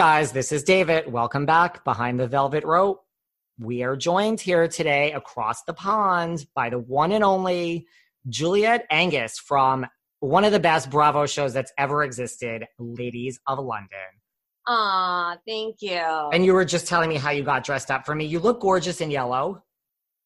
Guys, this is David. Welcome back behind the velvet rope. We are joined here today across the pond by the one and only Juliet Angus from one of the best Bravo shows that's ever existed, Ladies of London. Aw, thank you. And you were just telling me how you got dressed up for me. You look gorgeous in yellow.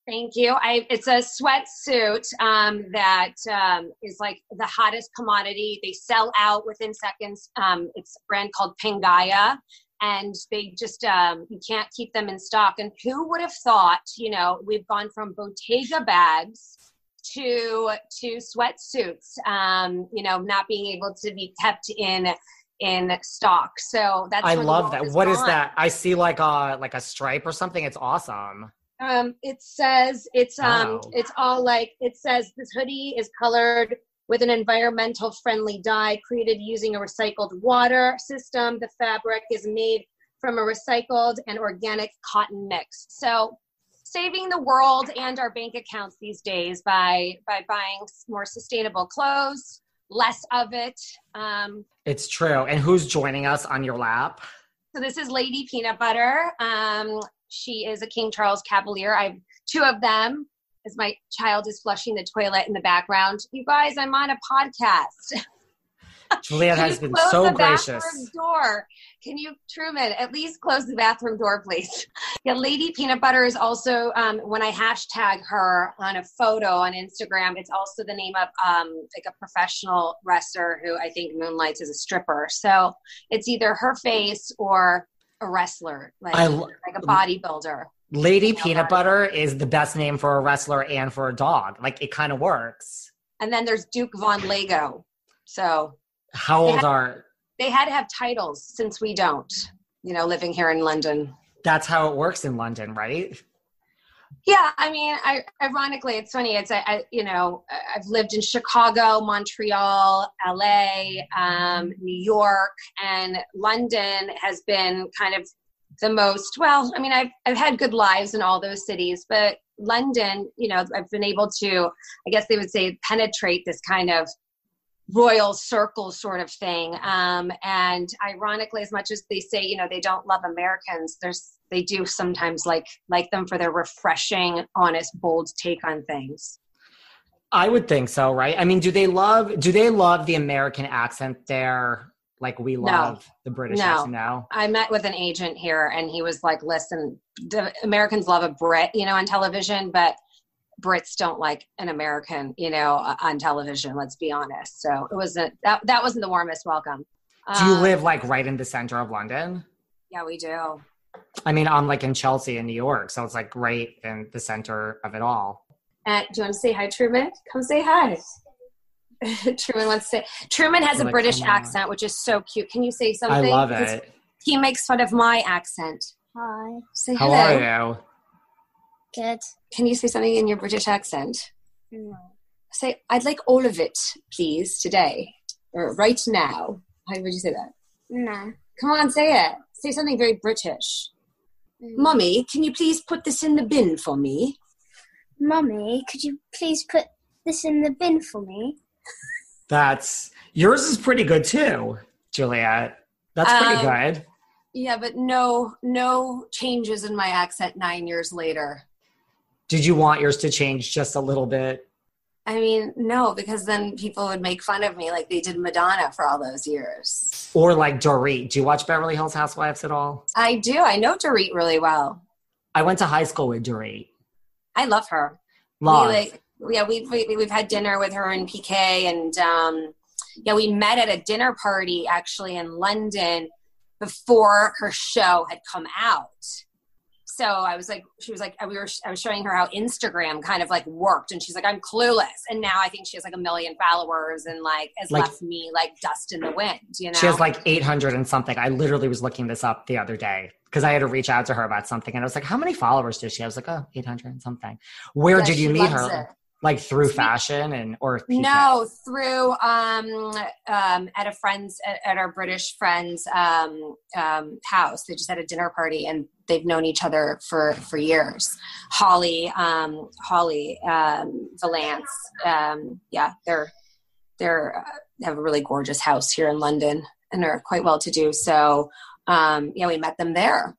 Thank you. I it's a sweatsuit um, that um, is like the hottest commodity. They sell out within seconds. Um, it's a brand called Pangaia, and they just um, you can't keep them in stock. And who would have thought? You know, we've gone from Bottega bags to to sweatsuits. Um, you know, not being able to be kept in in stock. So that's I love that. What is gone. that? I see like a like a stripe or something. It's awesome. Um, it says it's um Wow. it's all like it says this hoodie is colored with an environmental friendly dye created using a recycled water system. The fabric is made from a recycled and organic cotton mix. So saving the world and our bank accounts these days by by buying more sustainable clothes, less of it. Um, It's true. And who's joining us on your lap? so this is Lady Peanut Butter. Um, she is a King Charles Cavalier. I have two of them. As my child is flushing the toilet in the background. You guys, I'm on a podcast. Juliet Can has been so gracious. door. Can you, Truman, at least close the bathroom door, please? Yeah, Lady Peanut Butter is also um, when I hashtag her on a photo on Instagram. It's also the name of um, like a professional wrestler who I think moonlights as a stripper. So it's either her face or a wrestler, like I like a bodybuilder. Lady Yeah, Peanut. Butter is the best name for a wrestler and for a dog. Like it kind of works. And then there's Duke Von Lego. So How old have- are? they had to have titles since we don't. You know, living here in London. That's how it works in London, right? Yeah, I mean, I, ironically, it's funny. It's I, I, you know, I've lived in Chicago, Montreal, LA, um, New York, and London has been kind of the most. Well, I mean, I've I've had good lives in all those cities, but London, you know, I've been able to, I guess they would say, penetrate this kind of royal circle sort of thing. Um, and ironically, as much as they say, you know, they don't love Americans, there's they do sometimes like like them for their refreshing, honest, bold take on things. I would think so, right? I mean, do they love do they love the American accent there like we No. love the British No. accent now? I met with an agent here, and he was like, "Listen, the Americans love a Brit, you know, on television, but Brits don't like an American, you know, uh, on television. Let's be honest." So it wasn't that that wasn't the warmest welcome. Do you Um, live like right in the center of London? Yeah, we do. I mean, I'm like in Chelsea in New York, so it's like right in the center of it all. Uh, do you want to say hi, Truman? Come say hi. Truman wants to say. Truman has a Like, British accent, which is so cute. Can you say something? I love it. He makes fun of my accent. Hi. Say How hello. are you? Good. Can you say something in your British accent? No. Say, I'd like all of it, please, today or right now. How would you say that? No. Come on, say it. Say something very British. Mm. Mummy, can you please put this in the bin for me? Mummy, could you please put this in the bin for me? That's yours is pretty good too, Juliet. That's pretty Um, good. Yeah, but no, no changes in my accent nine years later. Did you want yours to change just a little bit? I mean, no, because then people would make fun of me like they did Madonna for all those years. Or like Dorit. Do you watch Beverly Hills Housewives at all? I do. I know Dorit really well. I went to high school with Dorit. I love her. Love. We, like, yeah, we've we, we've had dinner with her and PK, and um, yeah, we met at a dinner party actually in London before her show had come out. So I was like, she was like, we were, I was showing her how Instagram kind of like worked, and she's like, I'm clueless. And now I think she has like a million followers, and like has Like- left me like dust in the wind. You know, She has like 800 and something. I literally was looking this up the other day because I had to reach out to her about something. And I was like, how many followers does she? I was like, oh, 800 and something. Where Yeah, did you meet her? it. Like through fashion and or? No, through um, um, at a friend's at, at our British friend's um, um, house. They just had a dinner party, and they've known each other for for years. Holly, um, Holly um, Valance. Um, yeah, they're they're uh, they have a really gorgeous house here in London, and are quite well to do. So um, yeah, we met them there.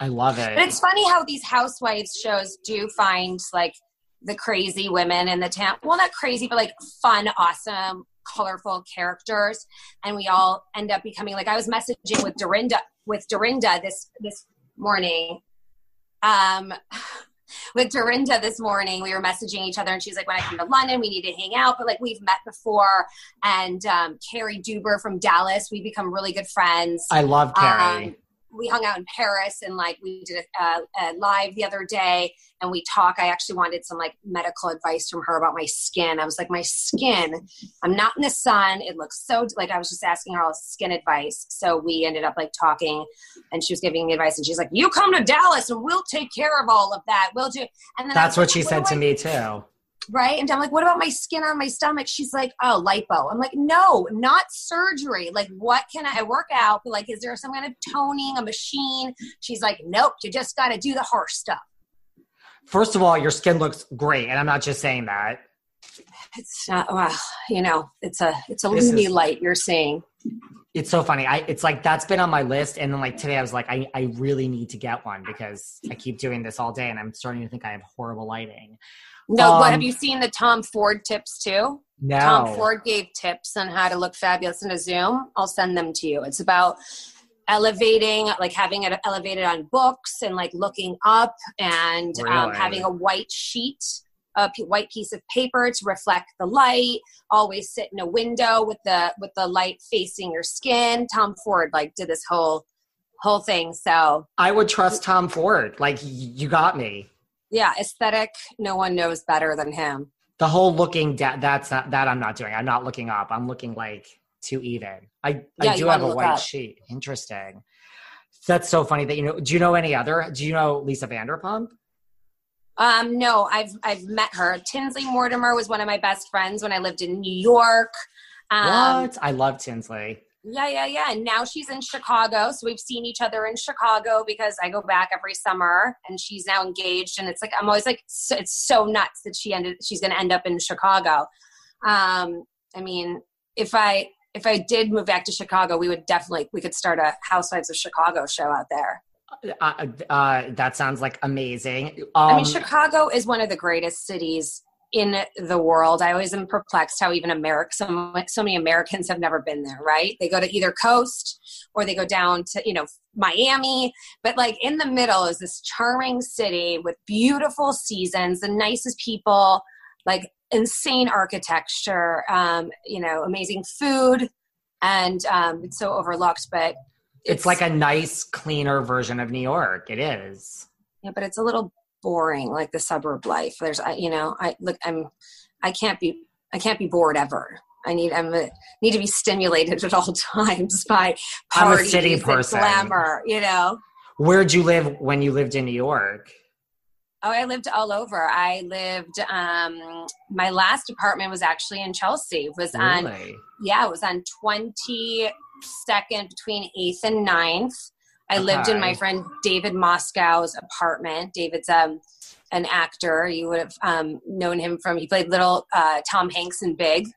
I love it. But it's funny how these housewives shows do find like the crazy women in the town. Well, not crazy, but like fun, awesome, colorful characters, and we all end up becoming like I was messaging with Dorinda with Dorinda this this morning. Um. With Dorinda this morning, we were messaging each other, and she's like, "When I come to London, we need to hang out." But like we've met before, and um, Cary Dueber from Dallas, we become really good friends I love Carrie. um, we hung out in Paris and like we did a, a, a live the other day and we talk. I actually wanted some like medical advice from her about my skin. I was like, my skin, I'm not in the sun. It looks so like I was just asking her all skin advice. So we ended up like talking and she was giving me advice and she's like, you come to Dallas and we'll take care of all of that. We'll do. And then That's what like, she said to I me too. Right? And I'm like, what about my skin on my stomach? She's like, oh, lipo. I'm like, no, not surgery. Like, what can I, I work out? Like, is there some kind of toning, a machine? She's like, nope, you just got to do the harsh stuff. First of all, your skin looks great, and I'm not just saying that. It's not, well, you know, it's a, it's a This loony is- light you're seeing. It's so funny. I it's like that's been on my list, and then like today I was like, I I really need to get one because I keep doing this all day, and I'm starting to think I have horrible lighting. No, what Um, have you seen the Tom Ford tips too? No, Tom Ford gave tips on how to look fabulous in a Zoom. I'll send them to you. It's about elevating, like having it elevated on books and like looking up and um, having a white sheet, a p- white piece of paper to reflect the light. Always sit in a window with the with the light facing your skin. Tom Ford like did this whole whole thing. So I would trust Tom Ford. Like you got me. Yeah, aesthetic. No one knows better than him. The whole looking da- that's not, that I'm not doing. I'm not looking up. I'm looking like too even. I Yeah, I do have a white up. sheet. Interesting. That's so funny that you know. Do you know any other? Do you know Lisa Vanderpump? Um, no, I've I've met her. Tinsley Mortimer was one of my best friends when I lived in New York. Um, what? I love Tinsley. Yeah, yeah, yeah. And now she's in Chicago, so we've seen each other in Chicago because I go back every summer, and she's now engaged. And it's like I'm always like, so, it's so nuts that she ended. She's going to end up in Chicago. Um, I mean, if I if I did move back to Chicago, we would definitely we could start a Housewives of Chicago show out there. Uh, uh, that sounds like amazing. Um, I mean, Chicago is one of the greatest cities in the world. I always am perplexed how even America, so, so many Americans have never been there, right? They go to either coast or they go down to, you know, Miami. But like in the middle is this charming city with beautiful seasons, the nicest people, like insane architecture, um, you know, amazing food. And um, it's so overlooked, but it's like a nice, cleaner version of New York. It is. Yeah, but it's a little boring, like the suburb life. There's, I, you know, I look, I'm, I can't be, I can't be bored ever. I need, I'm a, need to be stimulated at all times by I'm a parties city and person. glamour. You know. Where'd you live when you lived in New York? Oh, I lived all over. I lived. Um, my last apartment was actually in Chelsea. It was on yeah, it was on 22nd between 8th and 9th. I lived in my friend David Moscow's apartment. David's um, an actor. You would have um, known him from, he played little uh, Tom Hanks in Big.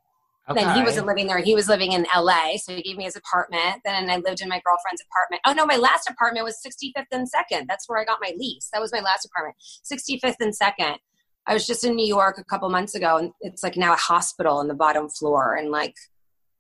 Then he wasn't living there. He was living in LA. So he gave me his apartment. Then I lived in my girlfriend's apartment. Oh, no, my last apartment was 65th and 2nd. That's where I got my lease. That was my last apartment, 65th and 2nd. I was just in New York a couple months ago, and it's like now a hospital on the bottom floor. And like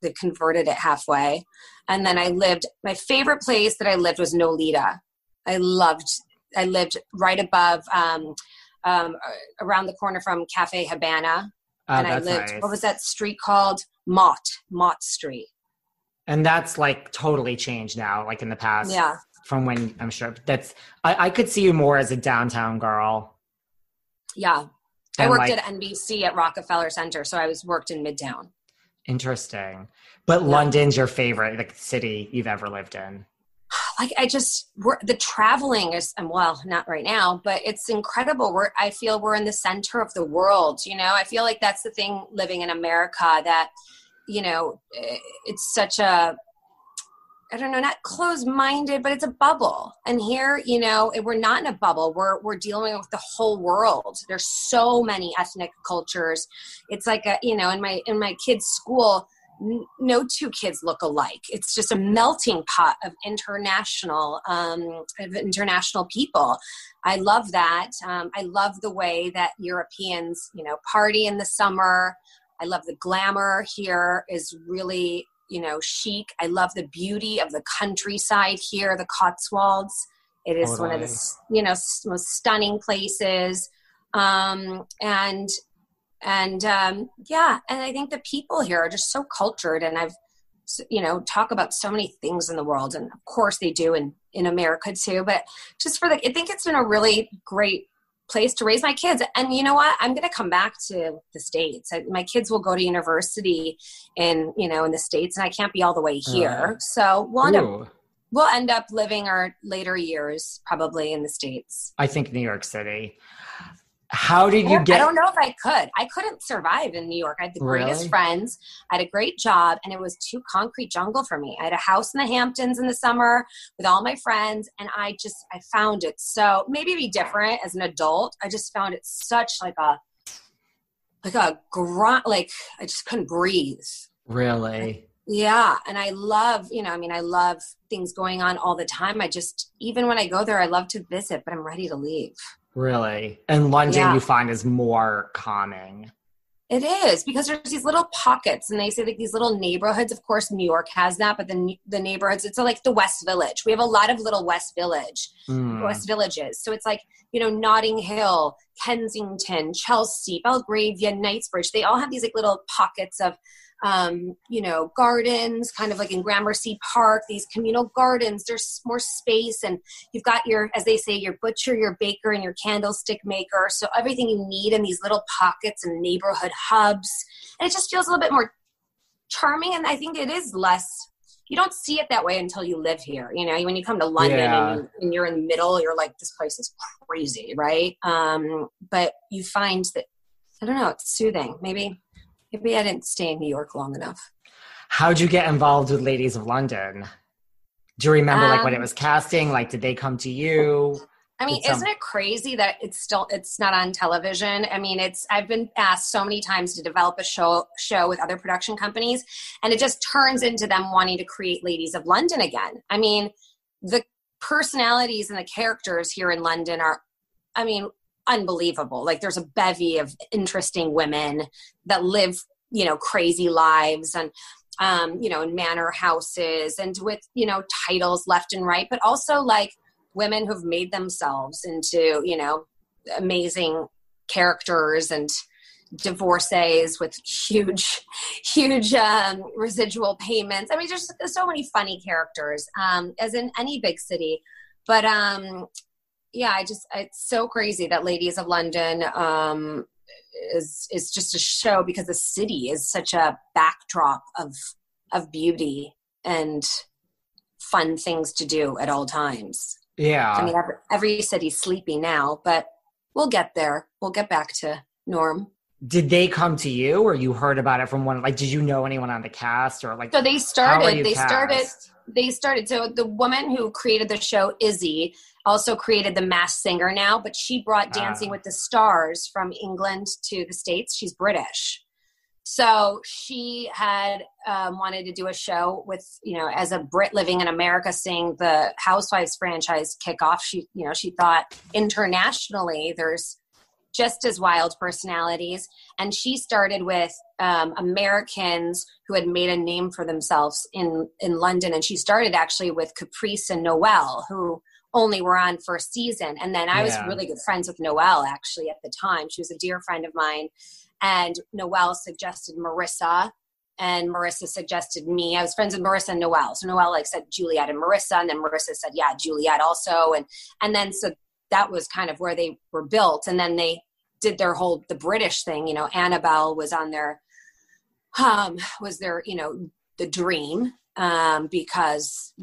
they converted it halfway. And then I lived, my favorite place that I lived was Nolita. I loved I lived right above, um, um, around the corner from Cafe Habana, Oh, and I lived. nice. What was that street called? Mott, Mott Street. And that's like totally changed now, like in the past. Yeah. From when I'm sure that's I, I could see you more as a downtown girl. Yeah. I worked like- at NBC at Rockefeller Center, so I was worked in Midtown. Interesting. But London's your favorite like city you've ever lived in. Like I just we're, the traveling is and well, not right now, but it's incredible. We're I feel we're in the center of the world. You know, I feel like that's the thing living in America that you know eh, it's such a I don't know, not closed-minded, but it's a bubble. And here, you know, we're not in a bubble. We're we're dealing with the whole world. There's so many ethnic cultures. It's like a, you know, in my in my kids' school, n- no two kids look alike. It's just a melting pot of international um, of international people. I love that. Um, I love the way that Europeans, you know, party in the summer. I love the glamour here is really you know chic. I love the beauty of the countryside here the cotswolds. It is one of the you know most stunning places. Um and and um yeah and i think the people here are just so cultured and i've you know talk about so many things in the world and of course they do in in america too but just for the i think it's been a really great place to raise my kids. And you know what? I'm going to come back to the states. I, my kids will go to university in you know in the states and i can't be all the way uh-huh. here. Right. so we'll end, up, we'll end up living our later years probably in the states. I think New York City. How did you get I don't know if I could. I couldn't survive in New York. I had the greatest Really? friends. I had a great job, and it was too concrete jungle for me. I had a house in the Hamptons in the summer with all my friends, and I just I found it so maybe it'd be different as an adult. I just found it such like a like a grunt. Like I just couldn't breathe. really? Yeah, and I love, you know, I mean, I love things going on all the time. I just, even when I go there, I love to visit, but I'm ready to leave. Really? And London Yeah. you find is more calming. It is because there's these little pockets, and they say like these little neighborhoods. Of course, New York has that, but the the neighborhoods, it's like the West Village. We have a lot of little West Village, Mm. West Villages. So it's like you know Notting Hill, Kensington, Chelsea, Belgravia, Knightsbridge. They all have these like little pockets of um, you know gardens, kind of like in Gramercy Park. These communal gardens. There's more space, and you've got your, as they say, your butcher, your baker, and your candlestick maker. So everything you need in these little pockets and neighborhood hubs. And it just feels a little bit more charming. And I think it is less. You don't see it that way until you live here. You know, when you come to London Yeah. and, you, and you're in the middle, you're like, this place is crazy, right? Um, but you find that I don't know, it's soothing. Maybe, maybe I didn't stay in New York long enough. How'd you get involved with Ladies of London? Do you remember like when it Um, was casting? Like did they come to you? I mean, um, isn't it crazy that it's still it's not on television? I mean, it's I've been asked so many times to develop a show show with other production companies, and it just turns into them wanting to create Ladies of London again. I mean, the personalities and the characters here in London are, I mean, unbelievable. Like, there's a bevy of interesting women that live, you know, crazy lives and. Um, you know, in manor houses and with, you know, titles left and right, but also like women who've made themselves into you know amazing characters and divorcees with huge huge um, residual payments i mean just there's so many funny characters um, as in any big city but um yeah i just it's so crazy that ladies of london um is is just a show because the city is such a backdrop of of beauty and fun things to do at all times Yeah. I mean, every, every city's sleepy now, but we'll get there. We'll get back to norm. did they come to you or you heard about it from one like did you know anyone on the cast or like So they started. They started. They started. So the woman who created the show, Izzy, also created the Masked Singer now, but she brought Dancing Ah. with the Stars from England to the states. She's British. So she had um, wanted to do a show with, you know, as a Brit living in America, seeing the Housewives franchise kick off. She, you know, she thought internationally there's just as wild personalities. And she started with um, Americans who had made a name for themselves in, in London. And she started actually with Caprice and Noel, who only were on for a season. And then I Yeah. was really good friends with Noelle actually at the time. She was a dear friend of mine. And Noelle suggested Marissa and Marissa suggested me. I was friends with Marissa and Noelle. So Noelle like said Juliet and Marissa, and then Marissa said, yeah, Juliet also. And and then so that was kind of where they were built. And then they did their whole the British thing. You know, Annabelle was on their um was their, you know, the dream um because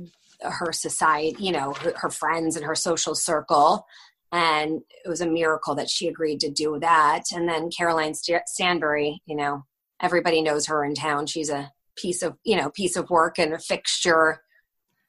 her society, you know, her, her friends and her social circle. And it was a miracle that she agreed to do that. And then Caroline St- Stanbury, you know, everybody knows her in town. She's a piece of, you know, piece of work and a fixture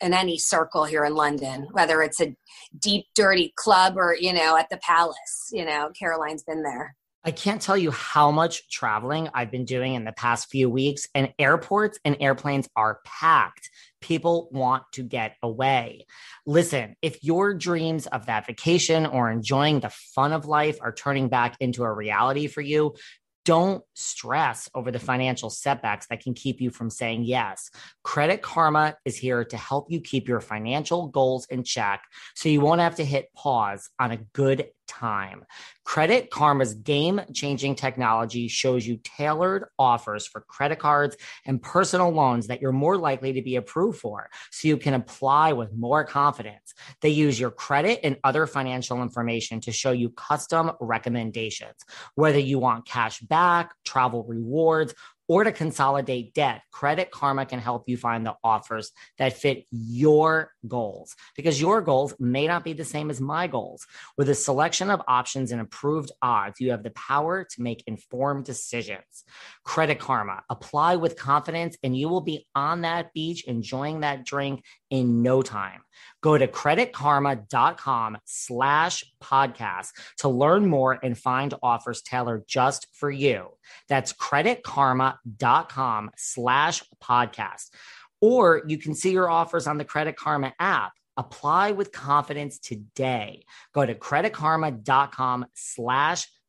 in any circle here in London, whether it's a deep, dirty club or, you know, at the palace. You know, Caroline's been there. I can't tell you how much traveling I've been doing in the past few weeks, and airports and airplanes are packed. People want to get away. Listen, if your dreams of that vacation or enjoying the fun of life are turning back into a reality for you, don't stress over the financial setbacks that can keep you from saying yes. Credit Karma is here to help you keep your financial goals in check so you won't have to hit pause on a good time. Credit Karma's game changing technology shows you tailored offers for credit cards and personal loans that you're more likely to be approved for so you can apply with more confidence. They use your credit and other financial information to show you custom recommendations. Whether you want cash back, travel rewards, or to consolidate debt, Credit Karma can help you find the offers that fit your goals because your goals may not be the same as my goals. With a selection of options and approved odds, you have the power to make informed decisions. Credit Karma, apply with confidence, and you will be on that beach enjoying that drink in no time. Go to creditkarma.com slash podcast to learn more and find offers tailored just for you. That's creditkarma.com slash podcast. Or you can see your offers on the Credit Karma app. Apply with confidence today. Go to creditkarma.com slash podcast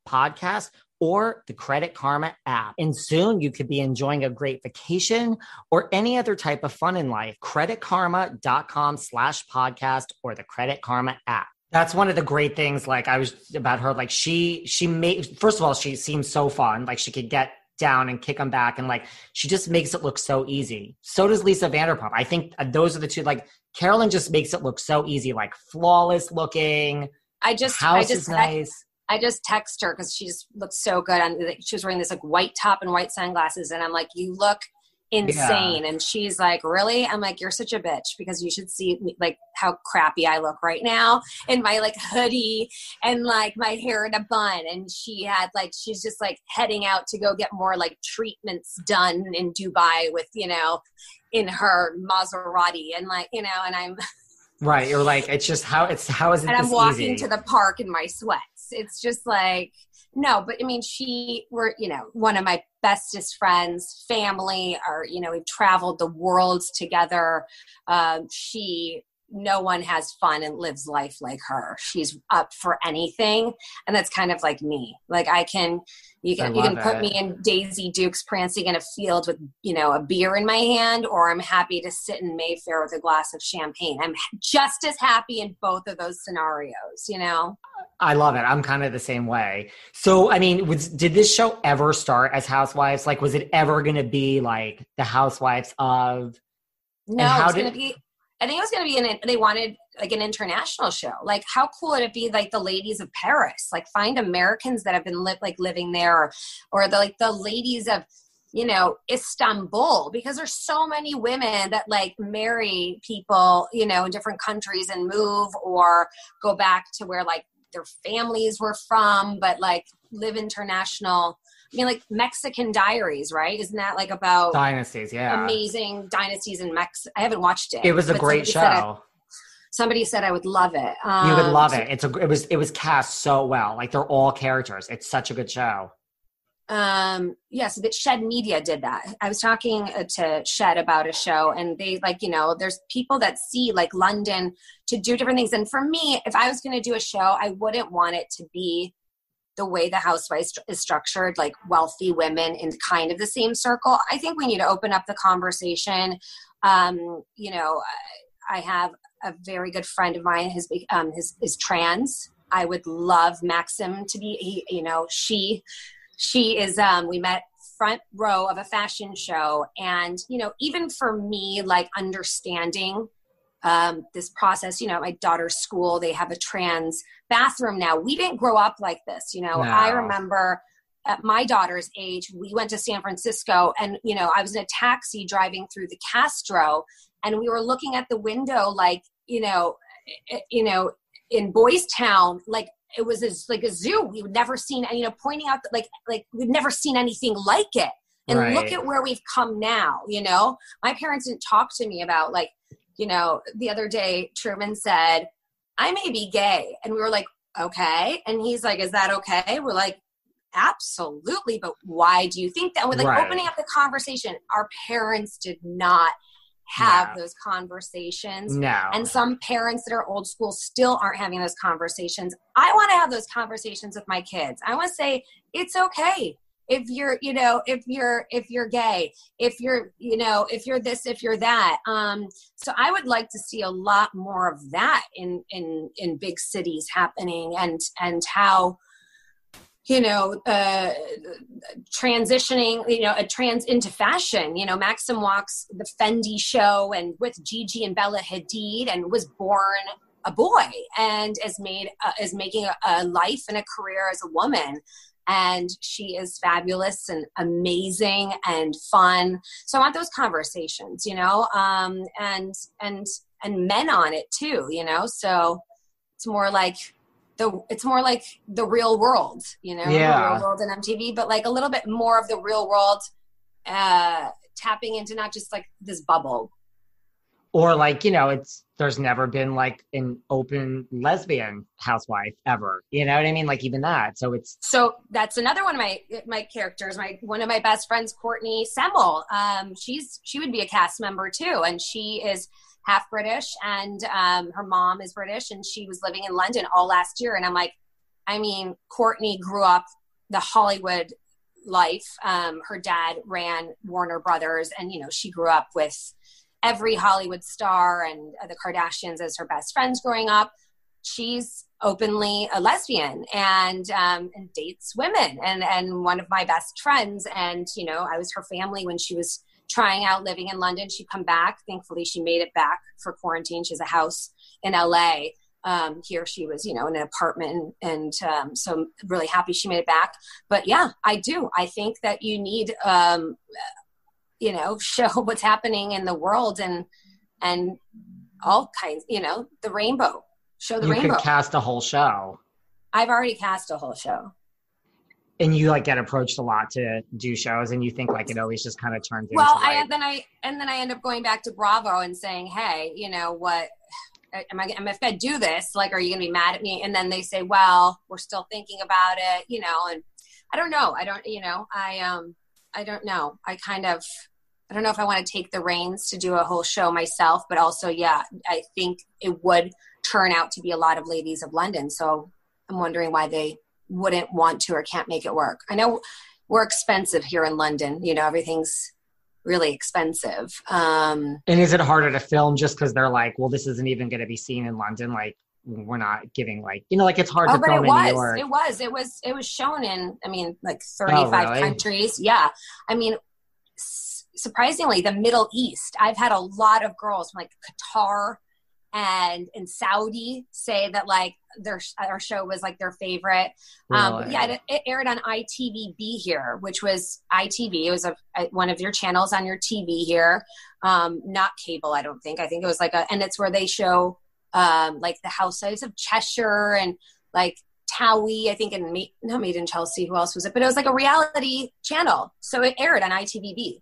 or the Credit Karma app. And soon you could be enjoying a great vacation or any other type of fun in life. Creditkarma.com slash podcast or the Credit Karma app. That's one of the great things. Like I was about her, like she, she made, first of all, she seems so fun. Like she could get down and kick them back. And like, she just makes it look so easy. So does Lisa Vanderpump. I think those are the two, like Caroline just makes it look so easy, like flawless looking. I just, House I is just, nice. I just text her because she just looks so good. On she was wearing this like white top and white sunglasses, and I'm like, "You look insane." And she's like, "Really?" I'm like, "You're such a bitch because you should see me, like how crappy I look right now in my like hoodie and like my hair in a bun." And she had like she's just like heading out to go get more like treatments done in Dubai with you know in her Maserati and like you know, and I'm Right. You're like, it's just how it's how is it and I'm walking easy? to the park in my sweats. It's just like no, but I mean, she were you know one of my bestest friends, family, or you know we've traveled the worlds together. Um, she no one has fun and lives life like her. She's up for anything, and that's kind of like me. Like I can, you can, you can put it. me in Daisy Dukes prancing in a field with you know a beer in my hand, or I'm happy to sit in Mayfair with a glass of champagne. I'm just as happy in both of those scenarios. You know, I love it. I'm kind of the same way. So, I mean, was, did this show ever start as Housewives? Like, was it ever going to be like the Housewives of? no, it's did- gonna be. I think it was gonna be an. They wanted like an international show. Like, how cool would it be? Like the ladies of Paris. Like, find Americans that have been li- like living there, or, or the like the ladies of you know Istanbul, because there's so many women that like marry people you know in different countries and move or go back to where like their families were from, but like live international. I mean, like Mexican Diaries, right? Isn't that like about Dynasties, yeah. amazing dynasties in Mex. I haven't watched it. It was a great somebody said I- show. somebody said I would love it. Um, you would love so- it. It's a. It was. It was cast so well. Like they're all characters. It's such a good show. Um, yes, that Shed Media did that. I was talking uh, to Shed about a show, and they like you know, there's people that see like London to do different things. And for me, if I was going to do a show, I wouldn't want it to be the way the housewives is structured, like wealthy women in kind of the same circle. I think we need to open up the conversation. Um, you know, I have a very good friend of mine is um, is, is trans. I would love Maxim to be, he, you know, she she is. Um, we met front row of a fashion show, and you know, even for me, like understanding um, this process. You know, my daughter's school, they have a trans bathroom now. We didn't grow up like this. You know, no. I remember at my daughter's age, we went to San Francisco and, you know, I was in a taxi driving through the Castro and we were looking at the window like, you know, eh, you know, in Boys Town, like it was as, like a zoo. We would never seen, you know, pointing out that like, like we've never seen anything like it. And right. look at where we've come now, you know? My parents didn't talk to me about like, you know, the other day Truman said, I may be gay. And we were like, okay. And he's like, is that okay? We're like, absolutely. But why do you think that? We're like right. opening up the conversation. Our parents did not have no. those conversations. No. And some parents that are old school still aren't having those conversations. I want to have those conversations with my kids. I want to say, it's okay if you're you know if you're if you're gay if you're you know if you're this if you're that. Um so i would like to see a lot more of that in in in big cities happening and and how you know uh transitioning you know a trans into fashion. You know maxim walks the fendi show and with gigi and bella hadid and was born a boy and is made uh, is making a, a life and a career as a woman and she is fabulous and amazing and fun so i want those conversations you know um, and and and men on it too you know so it's more like the it's more like the real world you know yeah. the real world and mtv but like a little bit more of the real world uh tapping into not just like this bubble or like you know it's there's never been like an open lesbian housewife ever. You know what i mean? Like even that. So it's so that's another one of my my characters my one of my best friends courtney semel. Um she's she would be a cast member too. And she is half british and um her mom is british. And she was living in london all last year. And i'm like i mean courtney grew up the hollywood life. Um her dad ran warner brothers. And you know she grew up with every Hollywood star and the Kardashians as her best friends growing up. She's openly a lesbian and um, and dates women and and one of my best friends and you know I was her family when she was trying out living in London. She'd come back. Thankfully, she made it back for quarantine. She has a house in LA. Um, here she was, you know, in an apartment, and, um, so I'm really happy she made it back. But yeah, I do. I think that you need um, you know show what's happening in the world and and all kinds you know the rainbow show the rainbow. you rainbow could cast a whole show i've already cast a whole show and you like get approached a lot to do shows and you think like it always just kind of turns well into, i like, then i and then i end up going back to bravo and saying hey you know what am I, am I if I do this, like, are you going to be mad at me? And then they say, well, we're still thinking about it, you know, and I don't know. I don't, you know, I, um, I don't know. I kind of, I don't know if I want to take the reins to do a whole show myself, but also, yeah, I think it would turn out to be a lot of ladies of London. So I'm wondering why they wouldn't want to or can't make it work. I know we're expensive here in London. You know, everything's really expensive. Um, and is it harder to film just because they're like, well, this isn't even going to be seen in London? Like, we're not giving like you know like it's hard oh, to film it was, in New York. It was. It was. It was shown in. I mean, like thirty five oh, really? countries. Yeah. I mean, surprisingly, the Middle East. I've had a lot of girls from like Qatar and in Saudi say that like their our show was like their favorite. Um, really? Um, yeah, it, it, aired on ITV ITVBe here, which was ITV. It was a, a one of your channels on your TV here, um, not cable. I don't think. I think it was like a, and it's where they show um, like the Housewives of Cheshire and like Towie, I think, and not Made in Chelsea. Who else was it? But it was like a reality channel, so it aired on ITVBe.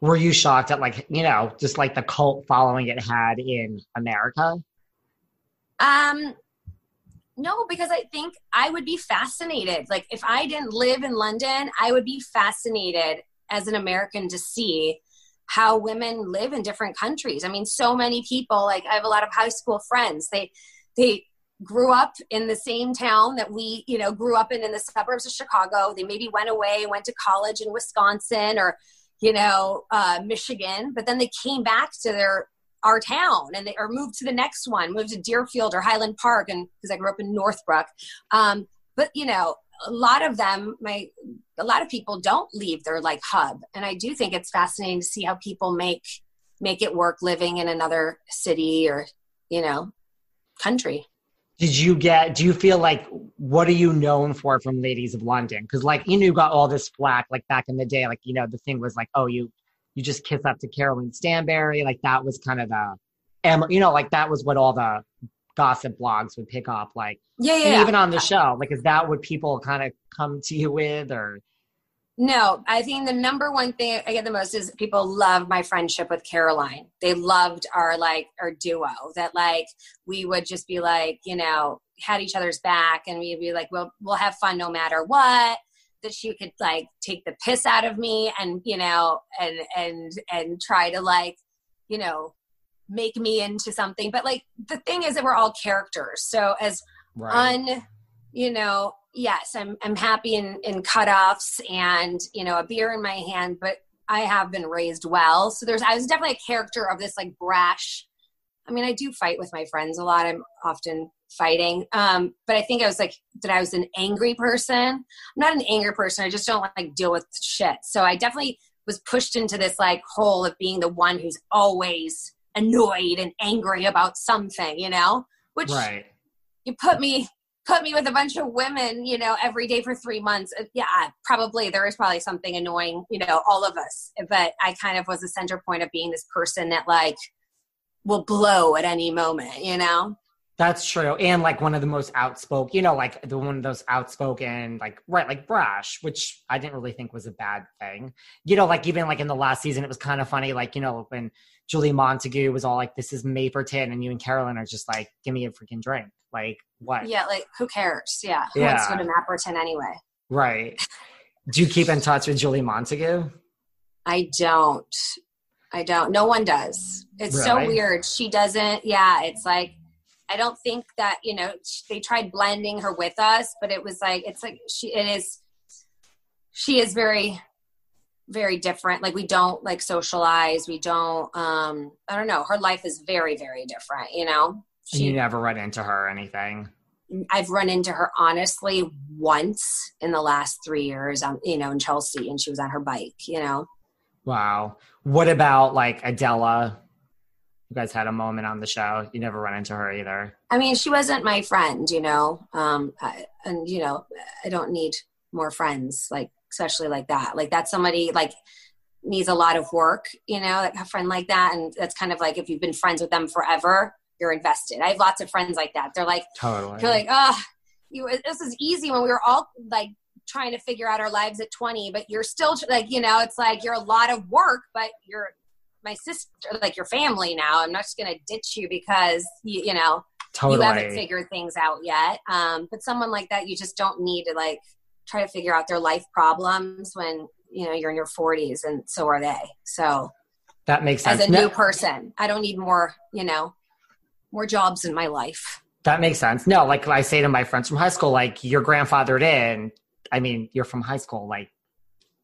Were you shocked at like, you know, just like the cult following it had in America? Um, no, because I think I would be fascinated. Like if I didn't live in London, I would be fascinated as an American to see how women live in different countries. I mean, so many people, like I have a lot of high school friends. They they grew up in the same town that we, you know, grew up in in the suburbs of Chicago. They maybe went away, went to college in Wisconsin or, you know, uh, Michigan, but then they came back to their our town and they or moved to the next one, moved to Deerfield or Highland Park, and because I grew up in Northbrook. Um, but you know, a lot of them, my a lot of people don't leave their like hub, and I do think it's fascinating to see how people make make it work living in another city or you know country did you get do you feel like what are you known for from ladies of london? Because like you knew got all this flack like back in the day like you know the thing was like oh you you just kiss up to caroline stanbury like that was kind of the you know like that was what all the gossip blogs would pick up like yeah, yeah, even on the show like is that what people kind of come to you with or no, I think the number one thing I get the most is people love my friendship with Caroline. They loved our like our duo that like we would just be like, you know, had each other's back and we'd be like, well, we'll have fun no matter what. That she could like take the piss out of me and, you know, and and and try to like, you know, make me into something. But like the thing is that we're all characters. So as right. un you know, yes, I'm I'm happy in in cutoffs and you know a beer in my hand, but I have been raised well. So there's I was definitely a character of this like brash. I mean, I do fight with my friends a lot. I'm often fighting, um, but I think I was like that. I was an angry person. I'm not an angry person. I just don't like deal with shit. So I definitely was pushed into this like hole of being the one who's always annoyed and angry about something, you know. Which right. you put me put me with a bunch of women, you know, every day for three months, uh, yeah, probably there is probably something annoying, you know, all of us. But I kind of was the center point of being this person that like will blow at any moment, you know? That's true. And like one of the most outspoken, you know, like the one of those outspoken, like right, like brash, which I didn't really think was a bad thing. You know, like even like in the last season, it was kind of funny, like, you know, when Julie Montagu was all like, This is Mapperton, and you and Caroline are just like, Give me a freaking drink. Like what? Yeah, like who cares? Yeah. Who yeah. wants to go to Mapperton anyway? Right. Do you keep in touch with Julie Montagu? I don't. I don't. No one does. It's really? so weird. She doesn't. Yeah, it's like I don't think that you know they tried blending her with us, but it was like it's like she it is. She is very, very different. Like we don't like socialize. We don't. um I don't know. Her life is very, very different. You know. She, you never run into her or anything? I've run into her honestly once in the last three years, um, you know, in Chelsea, and she was on her bike, you know. Wow. What about like Adela? You guys had a moment on the show. You never run into her either. I mean, she wasn't my friend, you know. Um, I, and you know, I don't need more friends, like especially like that. Like that's somebody like needs a lot of work, you know, like a friend like that, and that's kind of like if you've been friends with them forever you're invested. I have lots of friends like that. They're like, totally. They're like, oh, you, this is easy when we were all like trying to figure out our lives at 20, but you're still like, you know, it's like you're a lot of work, but you're my sister, like your family now. I'm not just going to ditch you because you, you know, totally. you haven't figured things out yet. Um, but someone like that, you just don't need to like try to figure out their life problems when, you know, you're in your 40s and so are they. So that makes sense. As a new person, I don't need more, you know, more jobs in my life. That makes sense. No, like I say to my friends from high school, like you're grandfathered in. I mean, you're from high school, like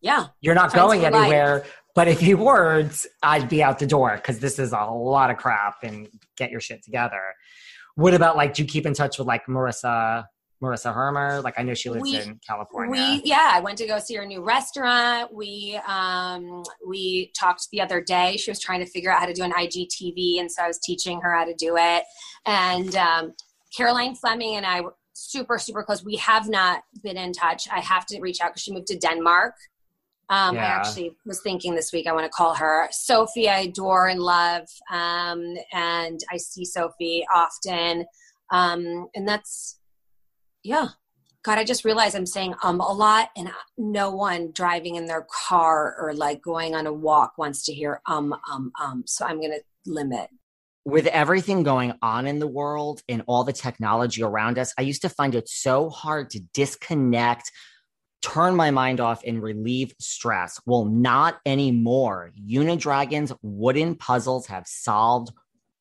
yeah, you're not going anywhere. Life. But if you weren't, I'd be out the door because this is a lot of crap and get your shit together. What about like, do you keep in touch with like Marissa Marissa Hermer? Like I know she lives We- in California. We yeah, I went to go see her new restaurant. We um we talked the other day. She was trying to figure out how to do an IGTV, and so I was teaching her how to do it. And um, Caroline Fleming and I were super super close. We have not been in touch. I have to reach out because she moved to Denmark. Um, I actually was thinking this week I want to call her. Sophie, I adore and love, um, and I see Sophie often. Um, and that's yeah. God, I just realized I'm saying um a lot, and no one driving in their car or like going on a walk wants to hear um um um. So I'm gonna limit. with everything going on in the world and all the technology around us, I used to find it so hard to disconnect, turn my mind off, and relieve stress. Well, not anymore. Unidragon's wooden puzzles have solved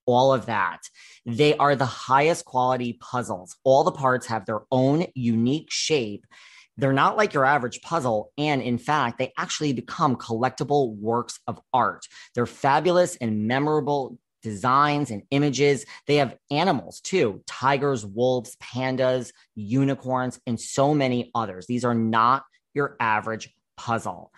all of that. They are the highest quality puzzles. All the parts have their own unique shape. They're not like your average puzzle. And in fact, they actually become collectible works of art. They're fabulous and memorable designs and images. They have animals too tigers, wolves, pandas, unicorns, and so many others. These are not your average puzzle.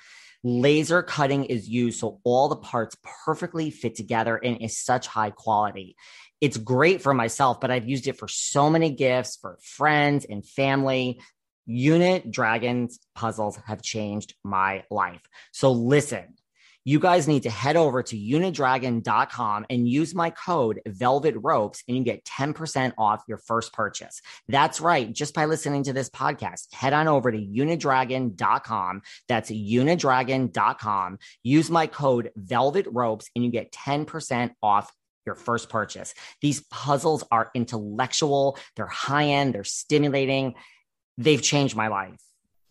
Laser cutting is used so all the parts perfectly fit together and is such high quality. It's great for myself, but I've used it for so many gifts for friends and family. Unidragon's puzzles have changed my life. So listen, you guys need to head over to unidragon.com and use my code velvet ropes and you get 10% off your first purchase. That's right. Just by listening to this podcast, head on over to unidragon.com. That's unidragon.com. Use my code velvet ropes and you get 10% off your first purchase. These puzzles are intellectual, they're high end, they're stimulating. They've changed my life.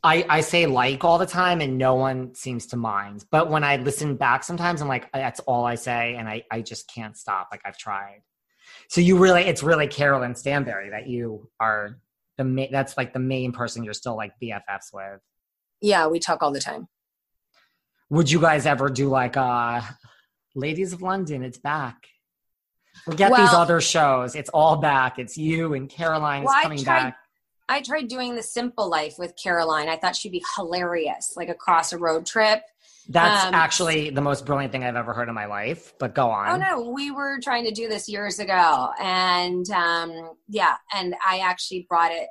I, I say like all the time and no one seems to mind. But when I listen back sometimes, I'm like, that's all I say. And I, I just can't stop. Like I've tried. So you really, it's really Caroline Stanbury that you are the main, that's like the main person you're still like BFFs with. Yeah, we talk all the time. Would you guys ever do like uh Ladies of London, it's back. Forget these other shows. It's all back. It's you and Caroline's Well, coming tried- back. I tried doing the simple life with Caroline. I thought she'd be hilarious, like across a road trip. That's um, actually the most brilliant thing I've ever heard in my life. But go on. Oh no, we were trying to do this years ago, and um, yeah, and I actually brought it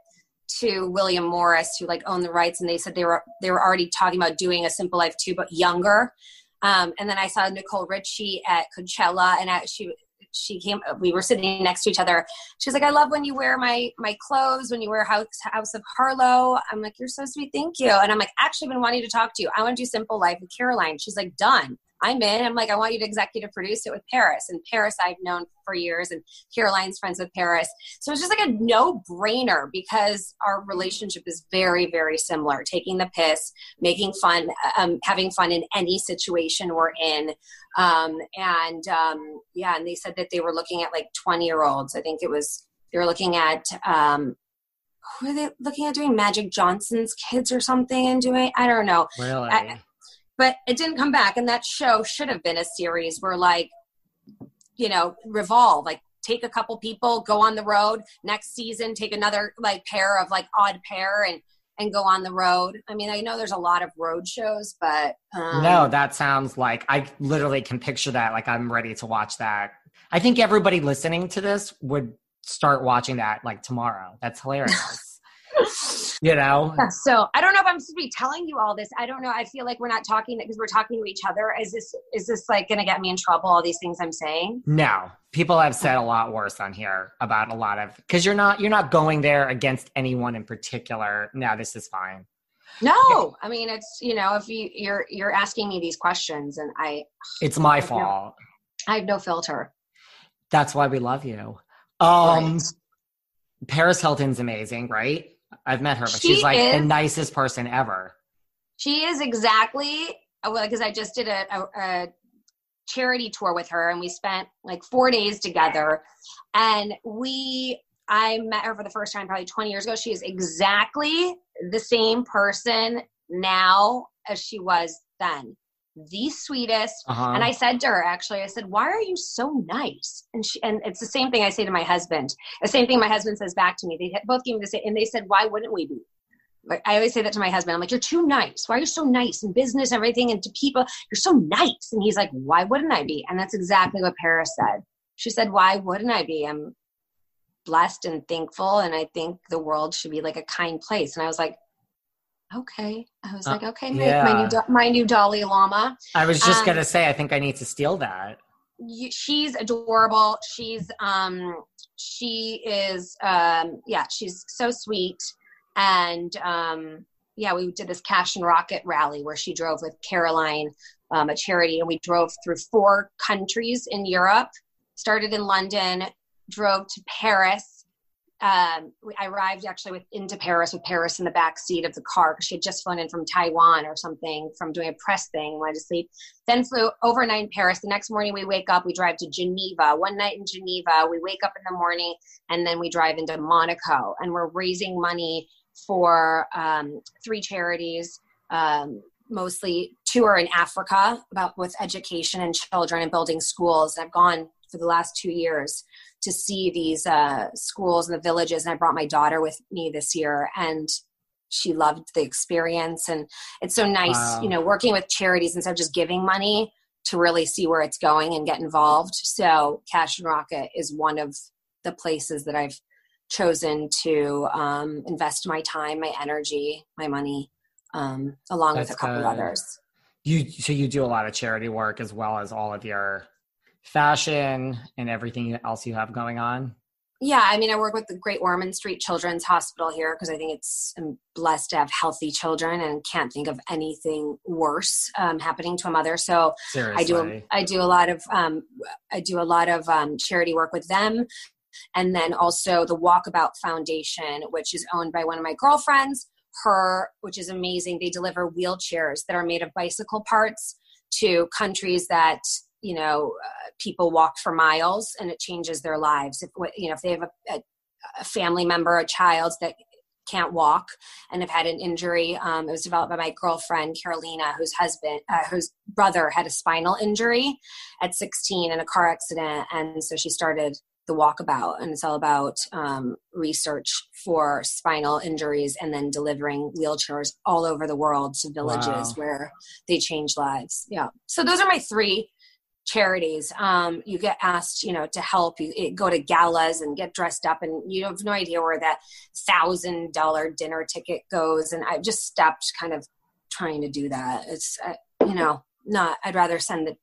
to William Morris, who like owned the rights, and they said they were they were already talking about doing a Simple Life too, but younger. Um, and then I saw Nicole Richie at Coachella, and I, she she came. We were sitting next to each other. She's like, "I love when you wear my my clothes. When you wear House House of Harlow." I'm like, "You're so sweet, thank you." And I'm like, "Actually, been wanting to talk to you. I want to do Simple Life with Caroline." She's like, "Done." I'm in. I'm like, I want you to executive produce it with Paris. And Paris, I've known for years, and Caroline's friends with Paris. So it's just like a no brainer because our relationship is very, very similar. Taking the piss, making fun, um, having fun in any situation we're in. Um, and um, yeah, and they said that they were looking at like 20 year olds. I think it was, they were looking at, um, who are they looking at doing Magic Johnson's kids or something and doing, I don't know Really? I- but it didn't come back and that show should have been a series where like you know revolve like take a couple people go on the road next season take another like pair of like odd pair and and go on the road i mean i know there's a lot of road shows but um, no, that sounds like I literally can picture that. Like I'm ready to watch that. I think everybody listening to this would start watching that like tomorrow. That's hilarious. you know? So I don't know if I'm supposed to be telling you all this. I don't know. I feel like we're not talking because we're talking to each other. Is this is this like going to get me in trouble? All these things I'm saying. No. People have said a lot worse on here about a lot of because you're not you're not going there against anyone in particular. No, this is fine. No, I mean it's you know if you you're you're asking me these questions and I It's my Okay. fault. I have no filter. That's why we love you. Um Right. Paris Hilton's amazing, right? I've met her, but She she's like the nicest person ever. She is exactly uh, well, because I just did a, a, a charity tour with her and we spent like four days together and we I met her for the first time probably 20 years ago. She is exactly the same person now as she was then. The sweetest. Uh-huh. And I said to her, actually, I said, "Why are you so nice?" And she, and it's the same thing I say to my husband. The same thing my husband says back to me. They both gave me the same, and they said, "Why wouldn't we be?" Like I always say that to my husband. I'm like, "You're too nice. Why are you so nice in business, and everything, and to people? You're so nice." And he's like, "Why wouldn't I be?" And that's exactly what Paris said. She said, "Why wouldn't I be? I'm blessed and thankful, and I think the world should be like a kind place." And I was like, "Okay." I was Uh, like, "Okay, my, yeah. my new my new Dalai Lama." I was just Um, gonna say, I think I need to steal that. you, she's adorable. She's um she is um yeah, she's so sweet. And um yeah, we did this cash and rocket rally where she drove with Caroline, um, a charity, and we drove through four countries in Europe. Started in London, drove to Paris. Um, I arrived actually with into Paris with Paris in the back seat of the car because she had just flown in from Taiwan or something from doing a press thing. Wanted to sleep then flew overnight in Paris. The next morning we wake up, we drive to Geneva. One night in Geneva, we wake up in the morning, and then we drive into Monaco, and we're raising money for um, three charities. Um, mostly two are in Africa about with education and children and building schools. And I've gone for the last two years to see these uh, schools and the villages, and I brought my daughter with me this year, and she loved the experience and it's so nice Wow. you know working with charities instead of just giving money to really see where it's going and get involved so cash and rocket is one of the places that i've chosen to um, invest my time my energy my money um, along with a couple good. others You so you do a lot of charity work as well as all of your fashion and everything else you have going on. yeah i mean i work with the great ormond street children's hospital here because i think it's i'm blessed to have healthy children and can't think of anything worse um, happening to a mother so Seriously. I do I do a lot of um, I do a lot of um, charity work with them, and then also the Walkabout Foundation, which is owned by one of my girlfriends. Her, which is amazing. They deliver wheelchairs that are made of bicycle parts to countries that you know uh, people walk for miles, and it changes their lives. If you know if they have a, a, family member, a child that can't walk and have had an injury. Um, it was developed by my girlfriend Carolina, whose husband, uh, whose brother had a spinal injury at 16 in a car accident, and so she started the Walkabout, and it's all about um, research for spinal injuries and then delivering wheelchairs all over the world to villages Wow. where they change lives. Yeah, so those are my three charities um, you get asked you know to help you you go to galas and get dressed up and you have no idea where that thousand dollar dinner ticket goes and i've just stopped kind of trying to do that it's uh, you know not i'd rather send the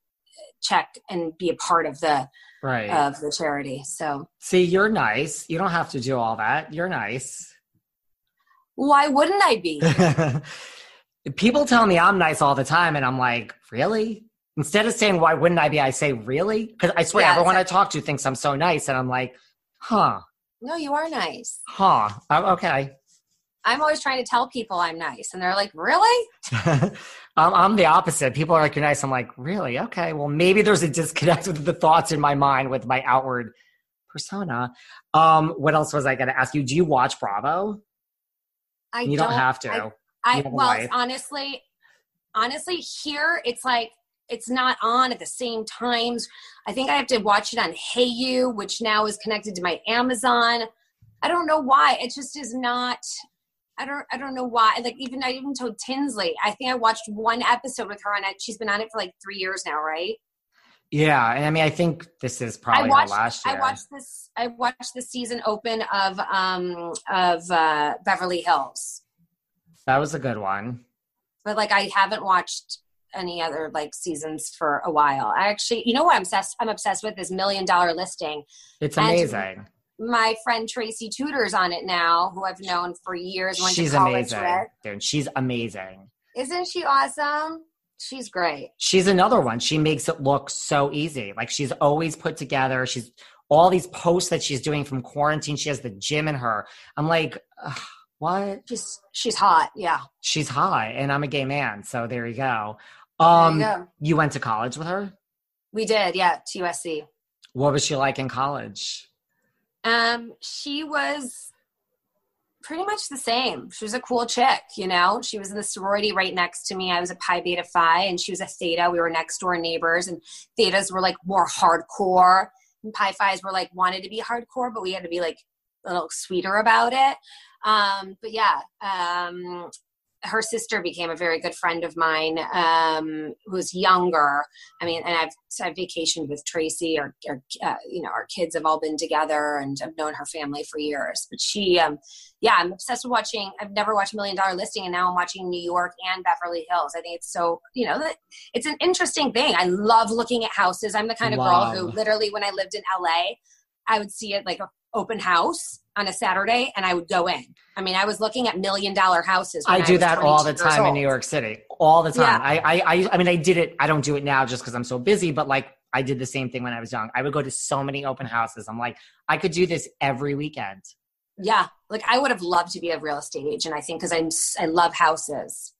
check and be a part of the right. of the charity so See, you're nice. You don't have to do all that. You're nice. why wouldn't i be People tell me I'm nice all the time, and I'm like, really? Instead of saying why wouldn't I be, I say really because I swear Yeah, everyone I talk to thinks I'm so nice, and I'm like, huh, no you are nice huh, Oh, okay. i'm always trying to tell people i'm nice and they're like really I'm, I'm the opposite. People are like, you're nice. I'm like, really? Okay. Well, maybe there's a disconnect with the thoughts in my mind with my outward persona. Um, what else was I going to ask you? Do you watch Bravo? i you don't, have to. I- I well, honestly, honestly, here it's like it's not on at the same times. I think I have to watch it on Hayu, which now is connected to my Amazon. I don't know why. It just is not. I don't. I don't know why. Like even I even told Tinsley. I think I watched one episode with her, and I, she's been on it for like three years now, right? yeah. And I mean, I think this is probably I watched. last year. I watched this. I watched the season open of um of uh, Beverly Hills. that was a good one. but like I haven't watched any other like seasons for a while. I actually, you know what I'm obsessed I'm obsessed with is Million Dollar Listing. It's And- amazing. My friend Tracy Tutor's on it now, who I've known for years. She's amazing. with. Dude, she's amazing. Isn't she awesome? She's great. She's another one. She makes it look so easy. Like she's always put together. She's all these posts that she's doing from quarantine. She has the gym in her. I'm like, ugh, what? She's she's hot. Yeah. She's hot, and I'm a gay man. So there you go. Um, you you went to college with her. We did. Yeah. To USC. What was she like in college? Um, she was pretty much the same. She was a cool chick, you know. She was in the sorority right next to me. I was a Pi Beta Phi, and she was a Theta. We were next door neighbors, and Thetas were like more hardcore, and Pi Phis were like wanted to be hardcore, but we had to be like a little sweeter about it. Um, but yeah, um, her sister became a very good friend of mine um, who's younger. I mean and i've so i've vacationed with tracy or, or uh, you know our kids have all been together and i've known her family for years. But she um, yeah i'm obsessed with watching i've never watched million dollar listing and now i'm watching new york and beverly hills. I think it's so you know it's an interesting thing. I love looking at houses. I'm the kind of girl who literally when i lived in la i would see it like a open house on a Saturday and I would go in. I mean, I was looking at million dollar houses. I do was that all the time in. New York City. All the time. Yeah. I, I, I, I mean, I did it. I don't do it now just because I'm so busy, but like I did the same thing when I was young. I would go to so many open houses. I'm like, I could do this every weekend. Yeah, like I would have loved to be a real estate agent. I think because I'm I love houses.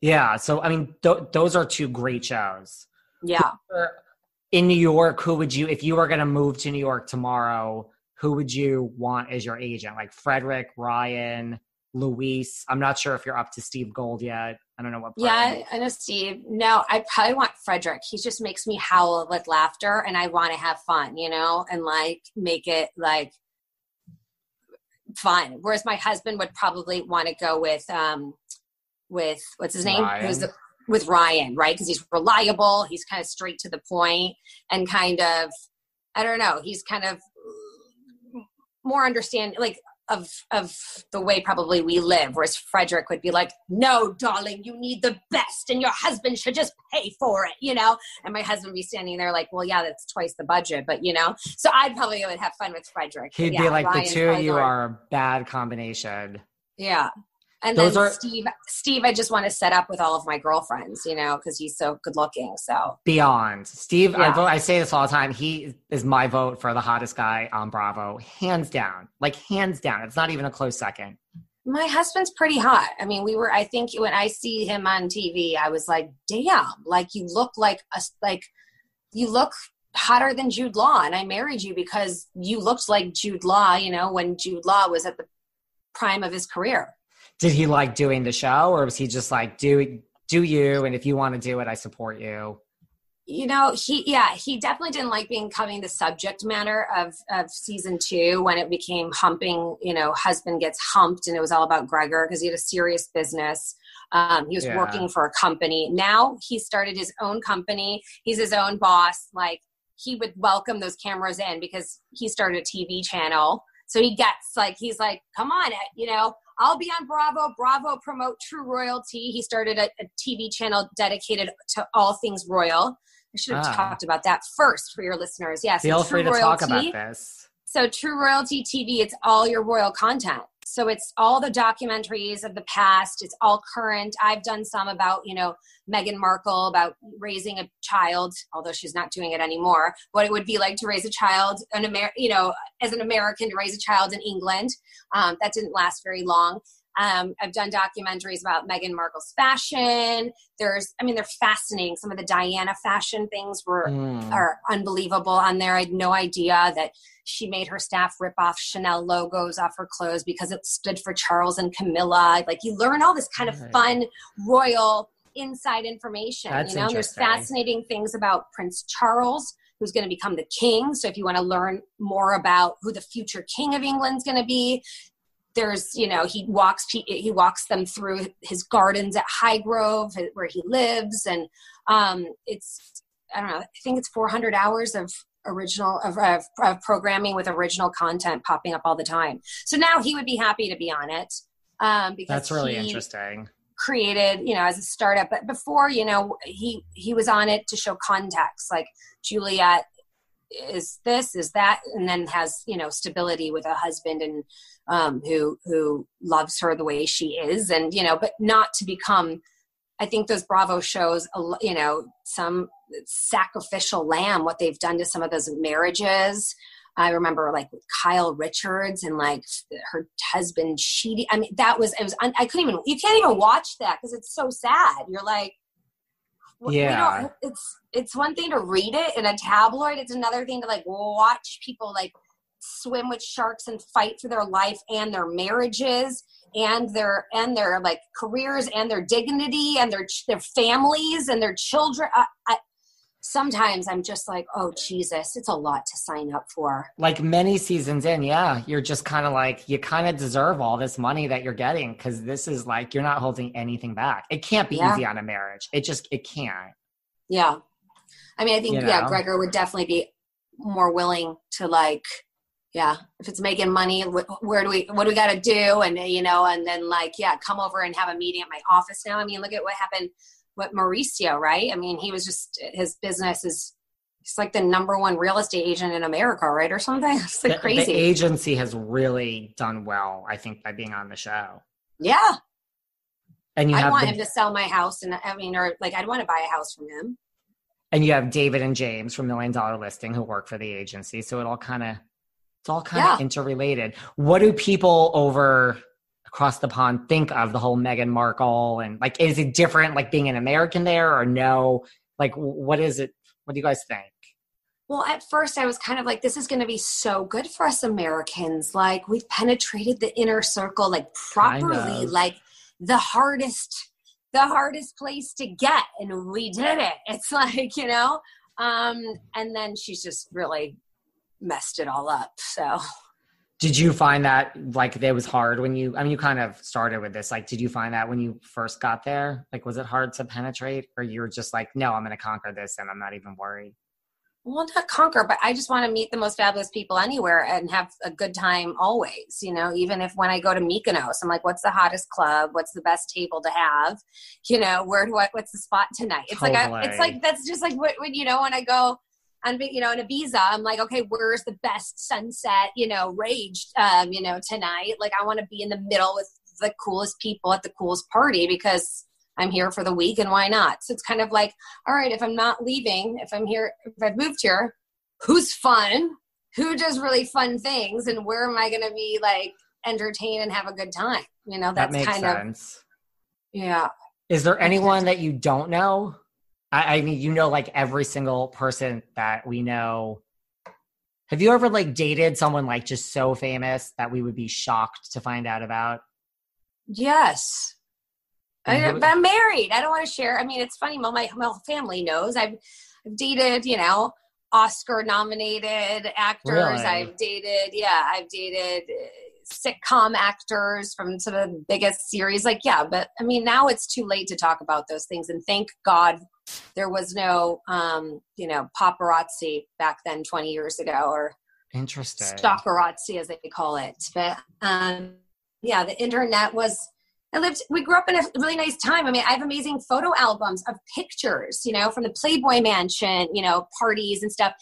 Yeah. So, I mean, th- those are two great shows. Yeah, uh, In New York, who would you, if you were going to move to New York tomorrow, who would you want as your agent? Like Fredrik, Ryan, Luis. I'm not sure if you're up to Steve Gold yet. I don't know what. yeah, I know Steve. No, I probably want Fredrik. He just makes me howl with laughter, and I want to have fun, you know, and like make it like fun. Whereas my husband would probably want to go with um with what's his name? Ryan. Who's the with Ryan, right? Because he's reliable. He's kind of straight to the point, and kind of I don't know. He's kind of more understand like of of the way probably we live whereas fredrik would be like no darling you need the best and your husband should just pay for it you know? And my husband would be standing there like well yeah that's twice the budget but you know? So i'd probably would have fun with fredrik He'd yeah, be like, the two of you are a bad combination. yeah and Those then are- steve steve i just want to set up with all of my girlfriends you know because he's so good looking so Beyond. Steve, I, vote, I say this all the time. He is my vote for the hottest guy on Bravo. Hands down. Like, hands down. It's not even a close second. my husband's pretty hot. I mean, we were. I think when I see him on TV, I was like, "Damn! Like you look like a like you look hotter than Jude Law." And I married you because you looked like Jude Law. You know, when Jude Law was at the prime of his career. Did he like doing the show or was he just like, do, do you? And if you want to do it, I support you. You know, he yeah, he definitely didn't like being coming the subject matter of of season two when it became humping. You know, husband gets humped, and it was all about Gregor because he had a serious business. Um, he was Yeah. working for a company. Now he started his own company. He's his own boss. Like he would welcome those cameras in because he started a TV channel. So he gets like he's like, come on, eh, you know, I'll be on Bravo. Bravo promote True Royalty. He started a, a TV channel dedicated to all things royal. I should have Ah. talked about that first for your listeners. Yes, Feel free to talk about this. so True Royalty TV, it's all your royal content. So it's all the documentaries of the past. It's all current. I've done some about, you know, Meghan Markle about raising a child, although she's not doing it anymore. What it would be like to raise a child, an Amer- you know, as an American to raise a child in England. Um, that didn't last very long. Um, I've done documentaries about Meghan Markle's fashion. There's, I mean, they're fascinating. Some of the Diana fashion things were Mm. are unbelievable on there. I had no idea that she made her staff rip off Chanel logos off her clothes because it stood for Charles and Camilla. Like you learn all this kind of fun royal inside information. That's you know, there's fascinating things about Prince Charles, who's going to become the king. So if you want to learn more about who the future king of England's going to be, there's you know he walks he walks them through his gardens at Highgrove where he lives, and um, it's I don't know I think it's 400 hours of original of, of, of programming with original content popping up all the time. So now he would be happy to be on it um, because That's really interesting. created you know as a startup but before you know he he was on it to show context like juliet is this is that and then has you know stability with a husband and um who who loves her the way she is and you know but not to become i think those bravo shows you know some sacrificial lamb what they've done to some of those marriages I remember like Kyle Richards and like her husband cheating. I mean, that was, it was, I couldn't even, you can't even watch that because it's so sad. You're like, Yeah. it's, it's one thing to read it in a tabloid. It's another thing to like watch people like swim with sharks and fight for their life and their marriages and their and their like careers and their dignity and their their families and their children. I, I, sometimes I'm just like, oh Jesus, it's a lot to sign up for. Like many seasons in, yeah, you're just kind of like you kind of deserve all this money that you're getting because this is like you're not holding anything back. It can't be Yeah. easy on a marriage. It just it can't. Yeah. I mean, I think You yeah, know? Gregor would definitely be more willing to like, yeah, if it's making money, where do we, what do we got to do? And you know, and then like, yeah, come over and have a meeting at my office now. I mean, look at what happened with Mauricio, right? I mean, he was just his business is. He's like the number one real estate agent in America, right, or something. It's like The- crazy. The agency has really done well, I think, by being on the show. yeah, And you I want the- him to sell my house, and I mean, or like, I'd want to buy a house from him. and you have David and James from Million Dollar Listing who work for the agency. So it all kind of it's all kind of Yeah. interrelated. What do people over across the pond think of the whole Meghan Markle and like is it different like being an American there or no? Like what is it? What do you guys think? Well, at first I was kind of like, this is going to be so good for us Americans. Like, we've penetrated the inner circle, like, Kind properly, of. like the hardest, the hardest place to get. And we did it. It's like, you know, um, and then she's just really messed it all up. So, Did you find that like it was hard when you I mean you kind of started with this like did you find that when you first got there? Like was it hard to penetrate or you were just like no, I'm going to conquer this and I'm not even worried? well, not conquer, but I just want to meet the most fabulous people anywhere and have a good time always. You know, even if when I go to Mykonos, I'm like, what's the hottest club? What's the best table to have? You know, where do I? What's the spot tonight? It's like I, it's like that's just like what when you know when I go. On you know, in Ibiza, I'm like, okay, where's the best sunset, you know, rage, um, you know, tonight? Like, I want to be in the middle with the coolest people at the coolest party because I'm here for the week and why not? So it's kind of like, all right, if I'm not leaving, if I'm here, if I've moved here, who's fun? Who does really fun things? And where am I going to be like entertained and have a good time? You know, that that's makes kind of, sense. yeah. Is there anyone that you don't know? I, I mean, you know, like every single person that we know. Have you ever like dated someone like just so famous that we would be shocked to find out about? Yes. I, but I'm married. I don't want to share. I mean, it's funny. My, my whole family knows. I've, I've dated, you know, Oscar nominated actors. Really? I've dated, yeah, I've dated uh, sitcom actors from some of the biggest series. Like, yeah, but I mean, now it's too late to talk about those things. And thank God there was no, um, you know, paparazzi back then 20 years ago or Interesting. stalkerazzi as they call it. But um yeah the internet was i lived we grew up in a really nice time. I mean i have amazing photo albums of pictures you know from the playboy mansion you know parties and stuff.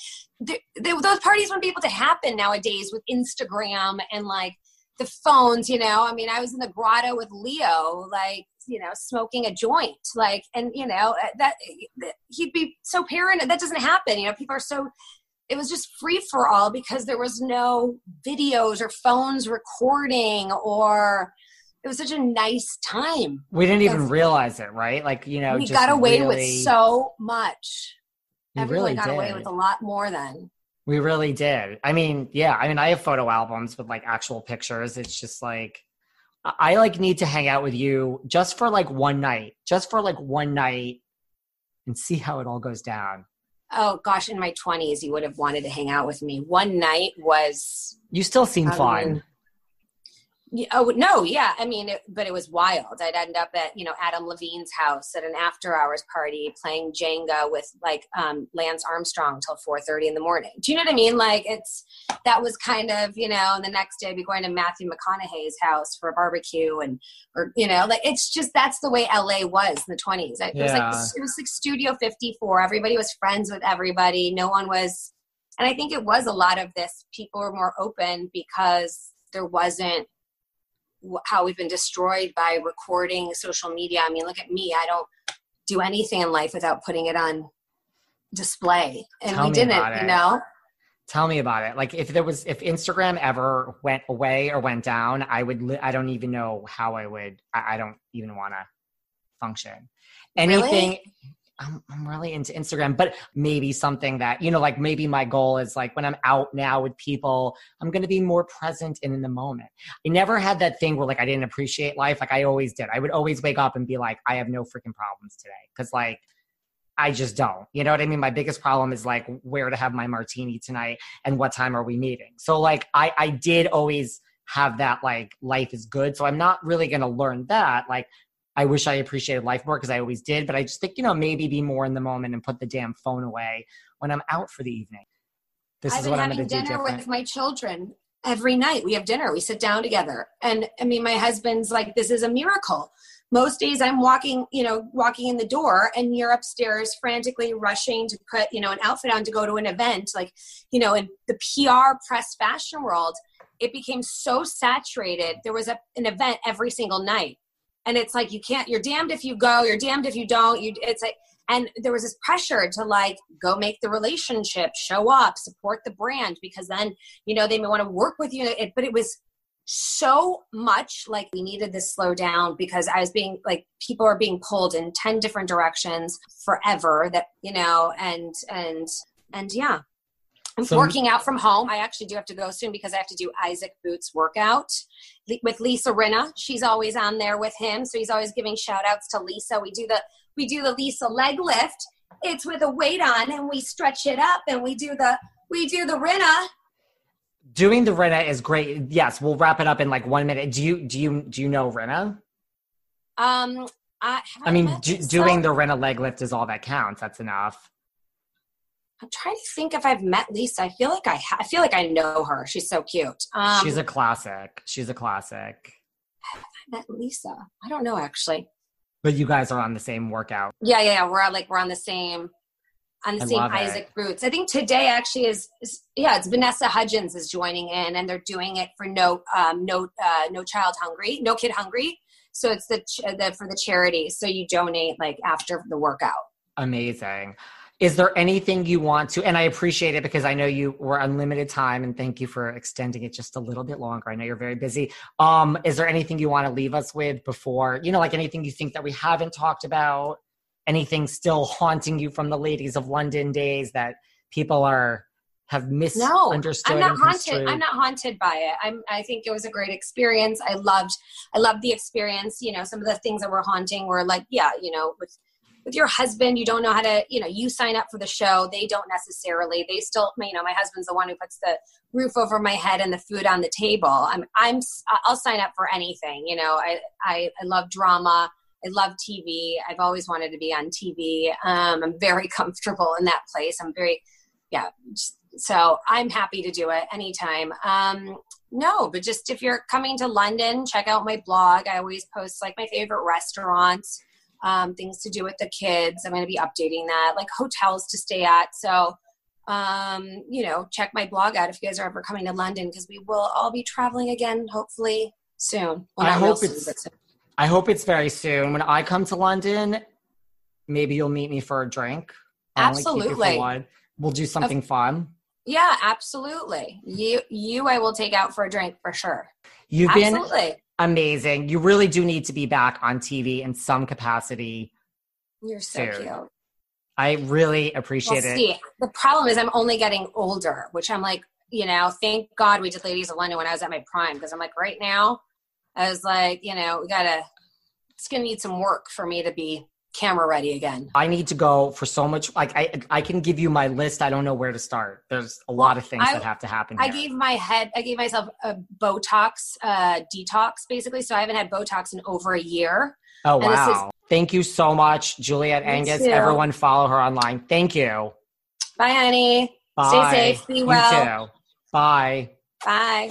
Th th those parties wouldn't be able to happen nowadays with instagram and like the phones you know i mean i was in the grotto with leo like you know smoking a joint like and you know uh, that that- he'd be so paranoid that doesn't happen you know people are so it was just free for all because there was no videos or phones recording or it was such a nice time. we didn't even realize it, right? Like you know, we got away really, with so much. Everyone really got did. away with a lot more then. We really did. I mean, yeah. I mean, I have photo albums with like actual pictures. It's just like I, like need to hang out with you just for like one night, just for like one night, and see how it all goes down. Oh gosh, in my 20s, you would have wanted to hang out with me. One night was You still seem fun. Yeah, oh no, yeah. I mean, it, but it was wild. I'd end up at you know Adam Levine's house at an after hours party playing Jenga with like um, Lance Armstrong till four thirty in the morning. Do you know what I mean? Like it's that was kind of you know. And the next day, I'd be going to Matthew McConaughey's house for a barbecue, and or you know, like it's just that's the way LA was in the twenties. It was like it was like Studio Fifty Four. Everybody was friends with everybody. No one was, and I think it was a lot of this. People were more open because there wasn't how we've been destroyed by recording social media. I mean, look at me. I don't do anything in life without putting it on display. And Tell we didn't, you know? Tell me about it. Like if there was if Instagram ever went away or went down, I would li- I don't even know how I would I, I don't even want to function. Anything I'm, I'm really into Instagram, but maybe something that, you know, like maybe my goal is like when I'm out now with people, I'm going to be more present and in the moment. I never had that thing where like I didn't appreciate life. Like I always did. I would always wake up and be like, I have no freaking problems today. Cause like, I just don't. You know what I mean? My biggest problem is like where to have my martini tonight and what time are we meeting. So like I I did always have that like life is good. So I'm not really going to learn that. Like I wish I appreciated life more because I always did, but I just think, you know, maybe be more in the moment and put the damn phone away when I'm out for the evening. This I've is what I'm going to do. dinner with my children every night. We have dinner. We sit down together. And I mean, my husband's like, this is a miracle. Most days I'm walking, you know, walking in the door and you're upstairs frantically rushing to put, you know, an outfit on to go to an event. Like, you know, in the PR press fashion world, it became so saturated. There was a, an event every single night and it's like you can't you're damned if you go you're damned if you don't you it's like and there was this pressure to like go make the relationship show up support the brand because then you know they may want to work with you it, but it was so much like we needed this slow down because i was being like people are being pulled in 10 different directions forever that you know and and and yeah I'm so, working out from home. I actually do have to go soon because I have to do Isaac Boots workout with Lisa Rinna. She's always on there with him, so he's always giving shout outs to Lisa. We do the we do the Lisa leg lift. It's with a weight on, and we stretch it up, and we do the we do the Rinna. Doing the Rinna is great. Yes, we'll wrap it up in like one minute. Do you do you do you know Rinna? Um, I, I mean, do, doing the Rinna leg lift is all that counts. That's enough. I'm trying to think if I've met Lisa. I feel like I ha- I feel like I know her. She's so cute. Um, She's a classic. She's a classic. Have I met Lisa? I don't know actually. But you guys are on the same workout. Yeah, yeah, yeah. We're like we're on the same on the I same Isaac it. Boots. I think today actually is, is, yeah, it's Vanessa Hudgens is joining in, and they're doing it for no um, no uh, no child hungry, no kid hungry. So it's the, ch- the for the charity. So you donate like after the workout. Amazing. Is there anything you want to, and I appreciate it because I know you were unlimited time and thank you for extending it just a little bit longer. I know you're very busy. Um, is there anything you want to leave us with before, you know, like anything you think that we haven't talked about? Anything still haunting you from the ladies of London days that people are have misunderstood. No, I'm not haunted. I'm not haunted by it. I'm, I think it was a great experience. I loved, I loved the experience. You know, some of the things that were haunting were like, yeah, you know, with with your husband you don't know how to you know you sign up for the show they don't necessarily they still you know my husband's the one who puts the roof over my head and the food on the table. I'm i'm i'll sign up for anything you know i i, I love drama i love tv i've always wanted to be on tv um, i'm very comfortable in that place i'm very yeah so i'm happy to do it anytime. Um, no but just if you're coming to london check out my blog i always post like my favorite restaurants um, things to do with the kids. I'm going to be updating that, like hotels to stay at. So, um, you know, check my blog out if you guys are ever coming to London because we will all be traveling again, hopefully soon. Well, I hope it's. Soon, I hope it's very soon. When I come to London, maybe you'll meet me for a drink. I'll absolutely. We'll do something of, fun. Yeah, absolutely. You you I will take out for a drink for sure. You've absolutely. been amazing. You really do need to be back on TV in some capacity. You're so soon. cute. I really appreciate well, it. the problem is I'm only getting older, which I'm like, you know, thank God we did Ladies of London when I was at my prime because I'm like, right now, I was like, you know, we gotta. It's gonna need some work for me to be camera ready again. I need to go for so much. Like I, I can give you my list. I don't know where to start. There's a lot of things I, that have to happen. I gave my head. I gave myself a Botox uh, detox, basically. So I haven't had Botox in over a year. Oh wow! Is, Thank you so much, Juliet Angus. Too. Everyone, follow her online. Thank you. Bye, honey. Bye. Stay safe. Be well. You too. Bye. Bye.